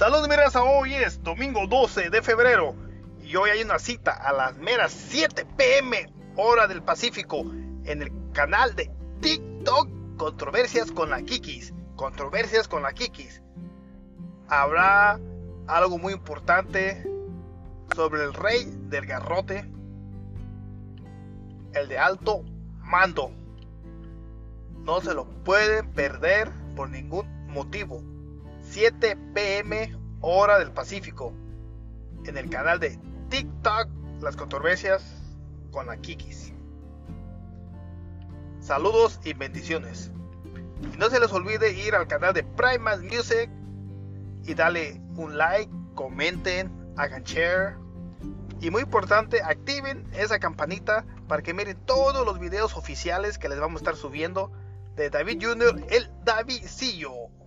Saludos mi hoy es domingo 12 de febrero y hoy hay una cita a las meras 7 pm hora del Pacífico en el canal de TikTok Controversias con la Kikis. Controversias con la Kikis. Habrá algo muy importante sobre el rey del garrote, el de alto mando. No se lo pueden perder por ningún motivo. 7 pm hora del Pacífico en el canal de TikTok Las Controversias con la Kikis. Saludos y bendiciones. Y no se les olvide ir al canal de Primal Music y darle un like, comenten, hagan share. Y muy importante, activen esa campanita para que miren todos los videos oficiales que les vamos a estar subiendo de David Jr., el Davidcillo.